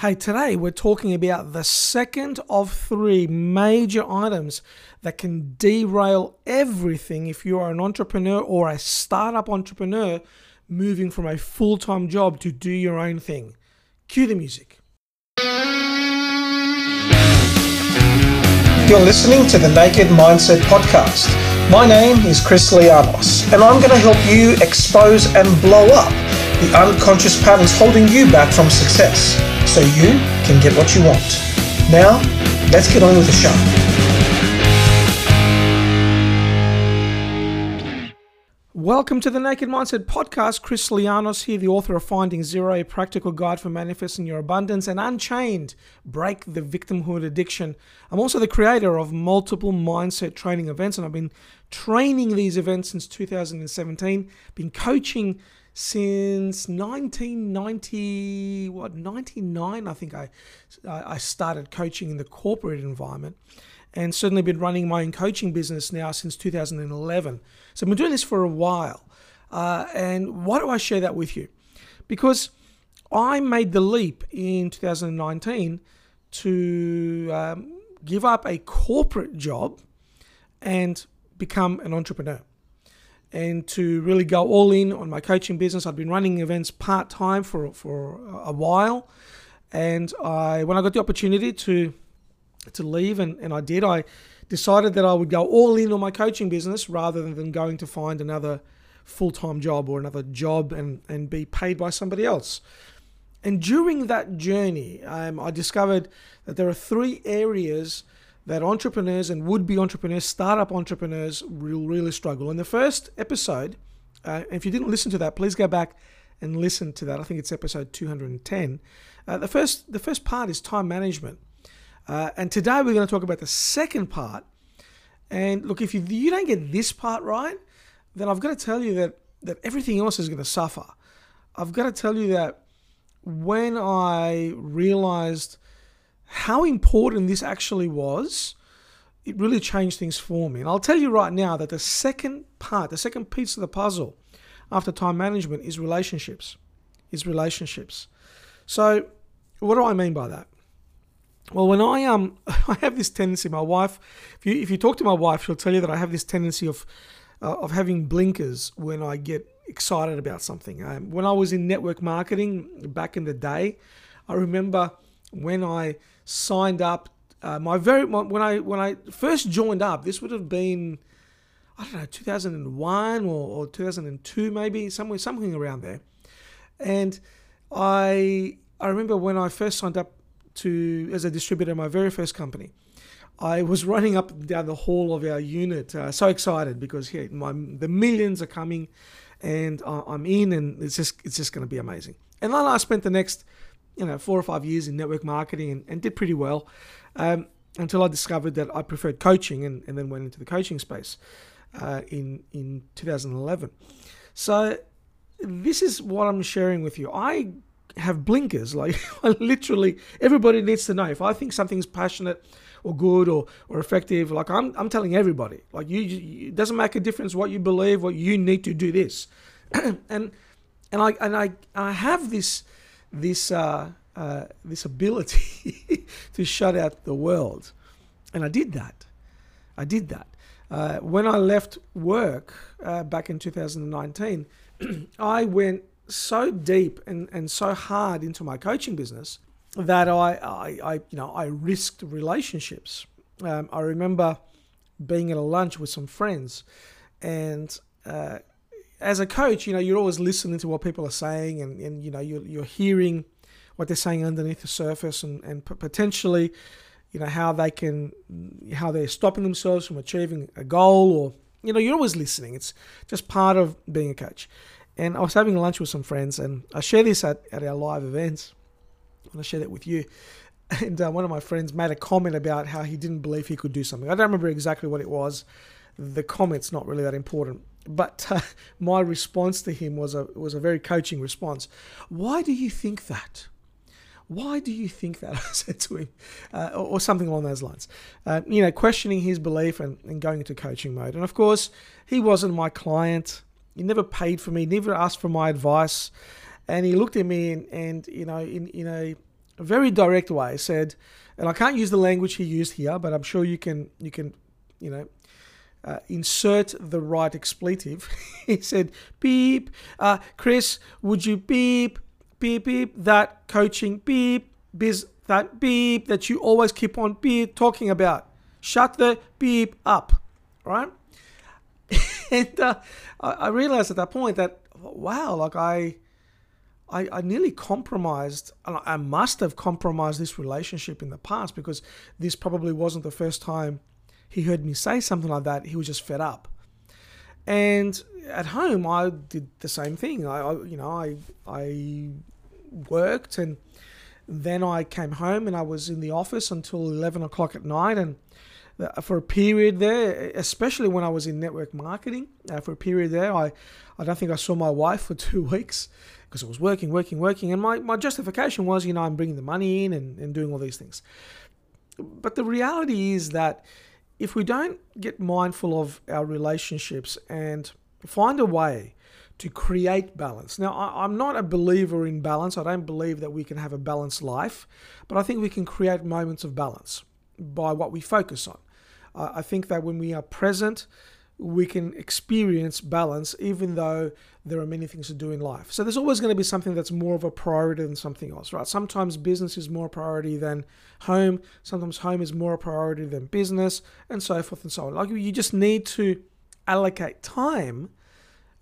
Hey, today we're talking about the second of three major items that can derail everything if you are an entrepreneur or a startup entrepreneur moving from a full time job to do your own thing. Cue the music. You're listening to the Naked Mindset Podcast. My name is Chris Lianos, and I'm going to help you expose and blow up the unconscious patterns holding you back from success so you can get what you want. Now, let's get on with the show. Welcome to the Naked Mindset Podcast. Chris Lianos here, the author of Finding Zero, a practical guide for manifesting your abundance, and Unchained, Break the Victimhood Addiction. I'm also the creator of multiple mindset training events, and I've been training these events since 2017, been coaching since 1990 what 99 i think i i started coaching in the corporate environment and certainly been running my own coaching business now since 2011 so i've been doing this for a while. Uh, and why do i share that with you? Because i made the leap in 2019 to um, give up a corporate job and become an entrepreneur and to really go all in on my coaching business. I've been running events part time for for a while, and I when I got the opportunity to to leave, and, and I did, I decided that I would go all in on my coaching business rather than going to find another full time job or another job and and be paid by somebody else. And during that journey, um, I discovered that there are three areas that entrepreneurs and would be entrepreneurs, startup entrepreneurs, will really struggle. In the first episode, uh, if you didn't listen to that, please go back and listen to that. I think it's episode 210. Uh, the first the first part is time management, uh, and today we're going to talk about the second part. And look, if you you don't get this part right, then I've got to tell you that that everything else is going to suffer. I've got to tell you that when I realized how important this actually was, it really changed things for me. And I'll tell you right now that the second part, the second piece of the puzzle after time management is relationships. Is relationships. So, what do I mean by that? Well, when I um I have this tendency, my wife, if you if you talk to my wife, she'll tell you that I have this tendency of uh, of having blinkers when I get excited about something. Um, when I was in network marketing back in the day, I remember when I signed up. Uh, my very when I when I first joined up, this would have been I don't know 2001 or, or 2002 maybe somewhere something around there, and I I remember when I first signed up to as a distributor my very first company. I was running up and down the hall of our unit, uh, so excited because yeah, my, the millions are coming, and I'm in, and it's just it's just going to be amazing. And then I spent the next you know four or five years in network marketing and, and did pretty well um, until I discovered that I preferred coaching and, and then went into the coaching space uh, in in 2011. So this is what I'm sharing with you. I have blinkers. Like I literally, everybody needs to know if I think something's passionate or good or, or effective. Like I'm, I'm telling everybody. Like you, you, it doesn't make a difference what you believe. What you need to do this, and and I and I I have this this uh, uh, this ability to shut out the world, and I did that. I did that. Uh, when I left work uh, back in 2019, I went so deep and, and so hard into my coaching business that I, I, I you know I risked relationships. Um, I remember being at a lunch with some friends, and uh, as a coach, you know, you're always listening to what people are saying and, and you know, you're, you're hearing what they're saying underneath the surface and, and potentially, you know, how they can, how they're stopping themselves from achieving a goal or, you know, you're always listening. It's just part of being a coach. And I was having lunch with some friends and I share this at, at our live events. And I share that with you. And uh, one of my friends made a comment about how he didn't believe he could do something. I don't remember exactly what it was. The comment's not really that important but uh, my response to him was a was a very coaching response. Why do you think that? Why do you think that? I said to him, uh, or, or, something along those lines. Uh, you know, questioning his belief and, and going into coaching mode. And of course, he wasn't my client. He never paid for me, never asked for my advice. And he looked at me and, and you know, in, in a a very direct way said, and I can't use the language he used here, but I'm sure you can you can you know uh, insert the right expletive. he said, "Beep, uh, Chris, would you beep, beep, beep that coaching beep, biz that beep that you always keep on beep talking about? Shut the beep up, right?" and uh, I, realized at that point that wow, like I. I, I nearly compromised, I must have compromised this relationship in the past because this probably wasn't the first time he heard me say something like that, he was just fed up. And at home, I did the same thing. I, I you know, I I worked and then I came home and I was in the office until 11 o'clock at night. And uh, for a period there, especially when I was in network marketing, uh, for a period there, I, I don't think I saw my wife for two weeks because I was working, working, working. And my, my justification was, you know, I'm bringing the money in and, and doing all these things. But the reality is that if we don't get mindful of our relationships and find a way to create balance. Now, I'm not a believer in balance. I don't believe that we can have a balanced life, but I think we can create moments of balance by what we focus on. I think that when we are present we can experience balance even though there are many things to do in life. So there's always going to be something that's more of a priority than something else, right? Sometimes business is more priority than home, sometimes home is more a priority than business, and so forth and so on. Like you just need to allocate time,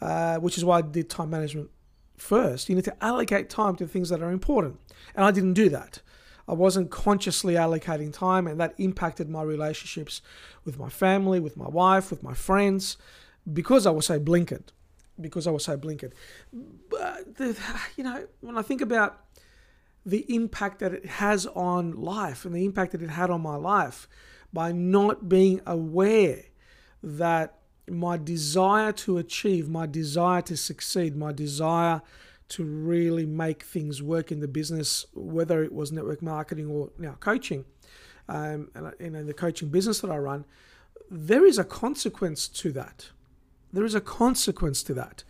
uh, which is why I did time management first. You need to allocate time to things that are important. And I didn't do that. I wasn't consciously allocating time, and that impacted my relationships with my family, with my wife, with my friends, because I was so blinkered. Because I was so blinkered. But, the, you know, when I think about the impact that it has on life and the impact that it had on my life by not being aware that my desire to achieve, my desire to succeed, my desire to really make things work in the business, whether it was network marketing or now coaching, um, and you know the coaching business that I run, there is a consequence to that. There is a consequence to that.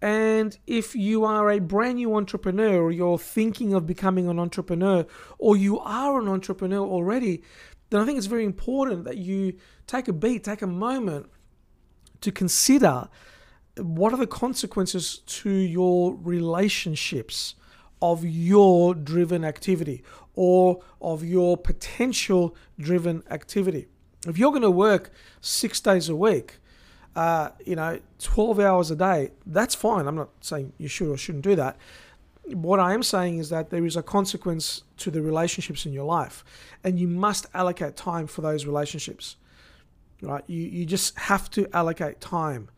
And if you are a brand new entrepreneur, or you're thinking of becoming an entrepreneur, or you are an entrepreneur already, then I think it's very important that you take a beat, take a moment to consider what are the consequences to your relationships of your driven activity or of your potential driven activity. If you're going to work six days a week, uh, you know, 12 hours a day, that's fine. I'm not saying you should or shouldn't do that. What I am saying is that there is a consequence to the relationships in your life, and you must allocate time for those relationships. Right? You, you just have to allocate time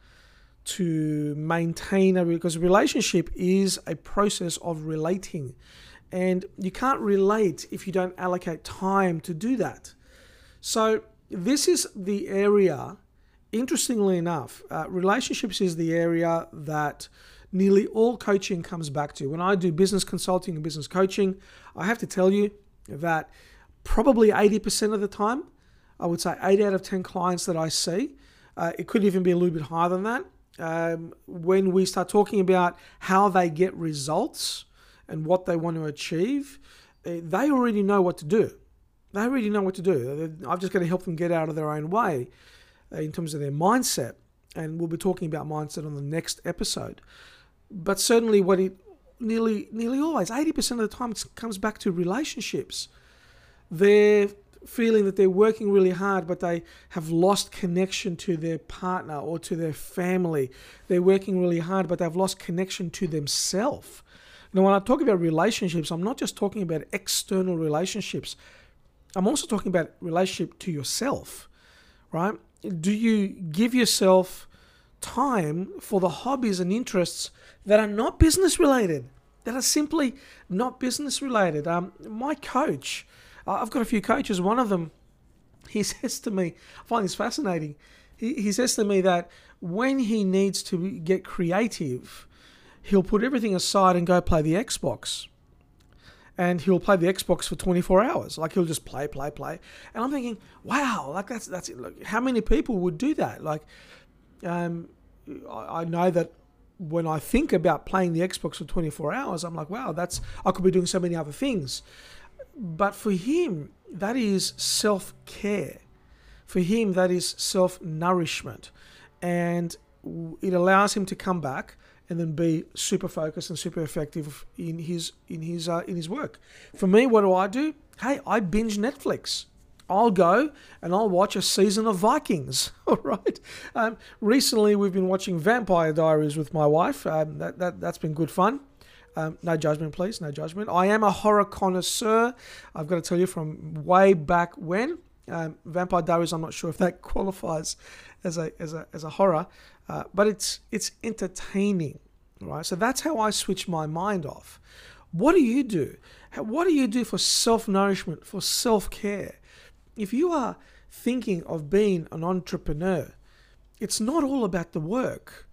to maintain a because relationship is a process of relating. And you can't relate if you don't allocate time to do that. So this is the area interestingly enough uh, relationships is the area that nearly all coaching comes back to. When i do business consulting and business coaching i have to tell you that probably 80% of the time i would say 8 out of 10 clients that i see uh, it could even be a little bit higher than that um, when we start talking about how they get results and what they want to achieve, uh, they already know what to do. They already know what to do. I've just got to help them get out of their own way uh, in terms of their mindset. And we'll be talking about mindset on the next episode. But certainly, what it nearly nearly always, 80% of the time, comes back to relationships. They're feeling that they're working really hard, but they have lost connection to their partner or to their family. They're working really hard, but they've lost connection to themselves. Now, when I talk about relationships, I'm not just talking about external relationships. I'm also talking about relationship to yourself, right? Do you give yourself time for the hobbies and interests that are not business related, that are simply not business related? Um, my coach, I've got a few coaches. One of them, he says to me, I find this fascinating. He, he says to me that when he needs to get creative, he'll put everything aside and go play the Xbox. And he'll play the Xbox for 24 hours. Like he'll just play, play, play. And I'm thinking, wow, like that's that's it. How many people would do that? Like, um, I, I know that when I think about playing the Xbox for 24 hours, I'm like, wow, that's I could be doing so many other things. But for him, that is self care. For him, that is self nourishment. And it allows him to come back and then be super focused and super effective in his in his uh, in his work. For me, what do I do? Hey, I binge Netflix. I'll go and I'll watch a season of Vikings. All right. Um, recently, we've been watching Vampire Diaries with my wife. Um, that, that that's been good fun. Um, no judgment, please. No judgment. I am a horror connoisseur. I've got to tell you from way back when. Um, Vampire Diaries. I'm not sure if that qualifies as a as a as a horror, uh, but it's it's entertaining, right? So that's how I switch my mind off. What do you do? What do you do for self nourishment, for self care? If you are thinking of being an entrepreneur, it's not all about the work,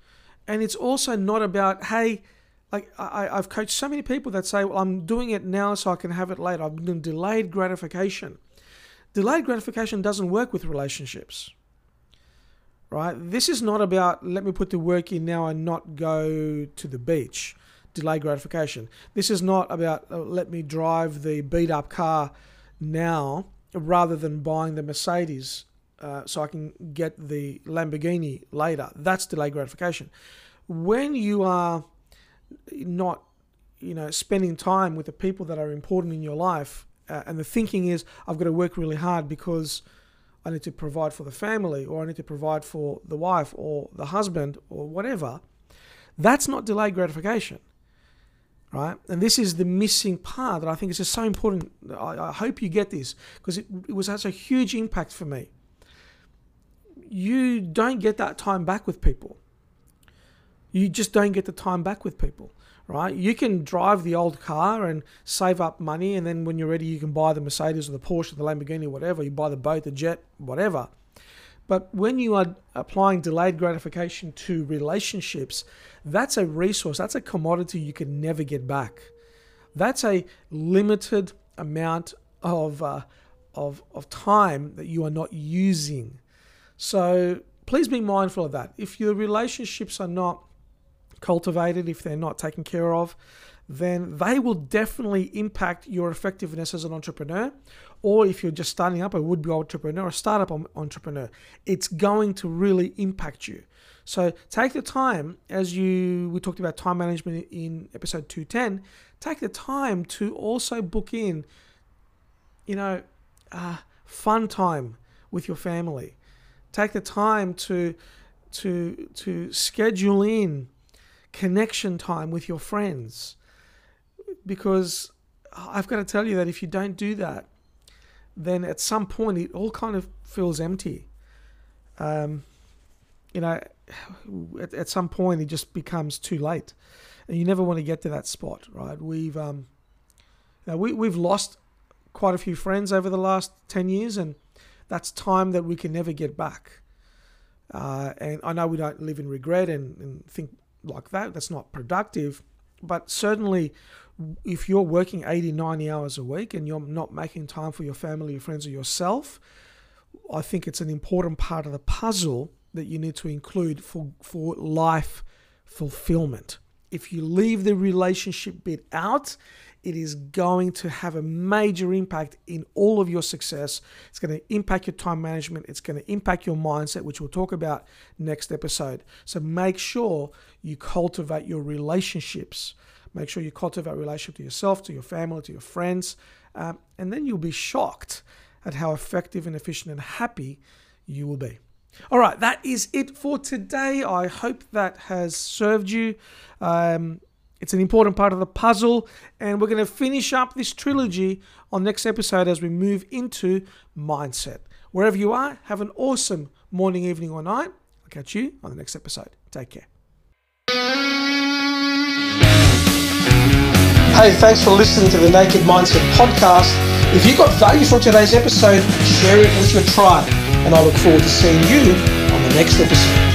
and it's also not about hey. Like I, I've coached so many people that say, "Well, I'm doing it now so I can have it later." I've doing delayed gratification. Delayed gratification doesn't work with relationships right? This is not about let me put the work in now and not go to the beach, delay gratification. This is not about uh, let me drive the beat up car now rather than buying the Mercedes uh, so I can get the Lamborghini later. That's delayed gratification. When you are not, you know, spending time with the people that are important in your life, uh, and the thinking is I've got to work really hard because I need to provide for the family, or I need to provide for the wife, or the husband, or whatever, that's not delayed gratification. Right? And this is the missing part that I think is just so important. I, I hope you get this because it, it was such a huge impact for me. You don't get that time back with people. You just don't get the time back with people right? You can drive the old car and save up money, and then when you're ready, you can buy the Mercedes or the Porsche or the Lamborghini, whatever. You buy the boat, the jet, whatever. But when you are applying delayed gratification to relationships, that's a resource, that's a commodity you can never get back. That's a limited amount of, uh, of, of time that you are not using. So please be mindful of that. If your relationships are not cultivated, if they're not taken care of, then they will definitely impact your effectiveness as an entrepreneur. Or if you're just starting up a would be entrepreneur, a startup entrepreneur, it's going to really impact you. So take the time, as you we talked about time management in episode 210, take the time to also book in, you know, uh, fun time with your family. Take the time to to to schedule in connection time with your friends. Because I've got to tell you that if you don't do that, then at some point it all kind of feels empty. Um, you know, at, at some point it just becomes too late, and you never want to get to that spot, right? We've um, know, we we've lost quite a few friends over the last ten years, and that's time that we can never get back. Uh, and I know we don't live in regret and, and think like that. That's not productive. But certainly, if you're working 80, 90 hours a week and you're not making time for your family, your friends, or yourself, I think it's an important part of the puzzle that you need to include for, for life fulfillment. If you leave the relationship bit out, it is going to have a major impact in all of your success. It's going to impact your time management. It's going to impact your mindset, which we'll talk about next episode. So make sure you cultivate your relationships. Make sure you cultivate relationship to yourself, to your family, to your friends, um, and then you'll be shocked at how effective and efficient and happy you will be. All right, that is it for today. I hope that has served you. Um, it's an important part of the puzzle, and we're going to finish up this trilogy on next episode as we move into mindset. Wherever you are, have an awesome morning, evening, or night. I'll catch you on the next episode. Take care. Hey, thanks for listening to the Naked Mindset podcast. If you got value from today's episode, share it with your tribe, and I look forward to seeing you on the next episode.